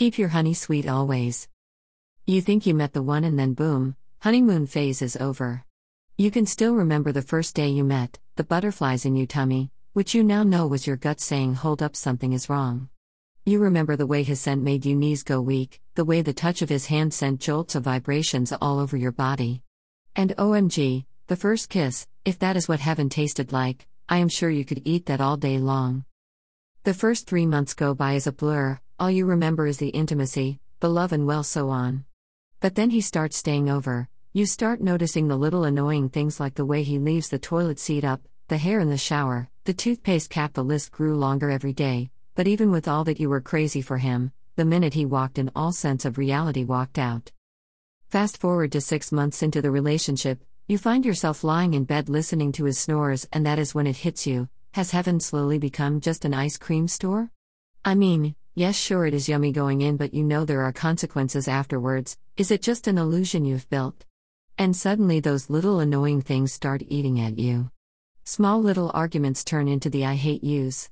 Keep your honey sweet always. You think you met the one and then boom, honeymoon phase is over. You can still remember the first day you met, the butterflies in your tummy, which you now know was your gut saying, Hold up, something is wrong. You remember the way his scent made you knees go weak, the way the touch of his hand sent jolts of vibrations all over your body. And OMG, the first kiss, if that is what heaven tasted like, I am sure you could eat that all day long. The first three months go by as a blur, all you remember is the intimacy, the love, and well, so on. But then he starts staying over, you start noticing the little annoying things like the way he leaves the toilet seat up, the hair in the shower, the toothpaste cap, the list grew longer every day, but even with all that you were crazy for him, the minute he walked in, all sense of reality walked out. Fast forward to six months into the relationship, you find yourself lying in bed listening to his snores, and that is when it hits you has heaven slowly become just an ice cream store? I mean, yes, sure, it is yummy going in, but you know there are consequences afterwards. Is it just an illusion you've built? And suddenly those little annoying things start eating at you. Small little arguments turn into the I hate yous.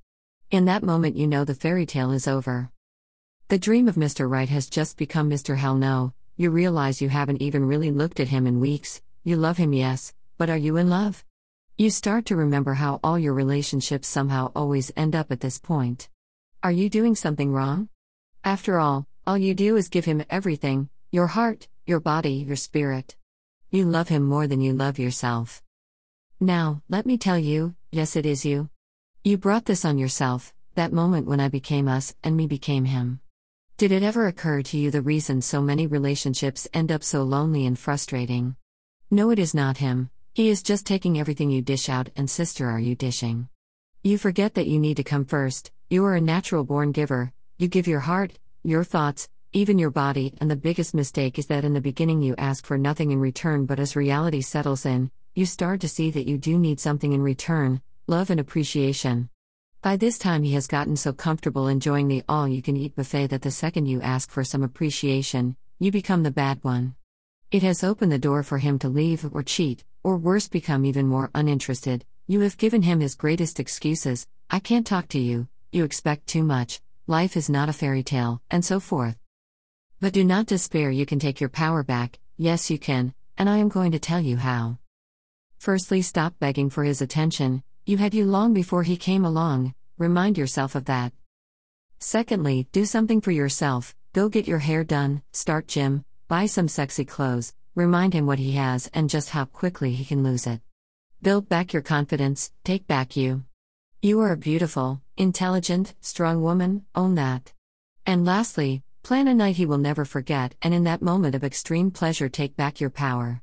In that moment, you know the fairy tale is over. The dream of Mr. Right has just become Mr. Hell No. You realize you haven't even really looked at him in weeks. You love him, yes, but are you in love? You start to remember how all your relationships somehow always end up at this point. Are you doing something wrong? After all, all you do is give him everything your heart, your body, your spirit. You love him more than you love yourself. Now, let me tell you yes, it is you. You brought this on yourself, that moment when I became us and me became him. Did it ever occur to you the reason so many relationships end up so lonely and frustrating? No, it is not him, he is just taking everything you dish out, and sister, are you dishing? You forget that you need to come first, you are a natural born giver, you give your heart, your thoughts, even your body, and the biggest mistake is that in the beginning you ask for nothing in return, but as reality settles in, you start to see that you do need something in return, love, and appreciation. By this time, he has gotten so comfortable enjoying the all you can eat buffet that the second you ask for some appreciation, you become the bad one. It has opened the door for him to leave or cheat, or worse, become even more uninterested. You have given him his greatest excuses I can't talk to you, you expect too much, life is not a fairy tale, and so forth. But do not despair, you can take your power back, yes, you can, and I am going to tell you how. Firstly, stop begging for his attention, you had you long before he came along, remind yourself of that. Secondly, do something for yourself, go get your hair done, start gym, buy some sexy clothes, remind him what he has and just how quickly he can lose it. Build back your confidence, take back you. You are beautiful, intelligent, strong woman, own that. And lastly, plan a night he will never forget, and in that moment of extreme pleasure, take back your power.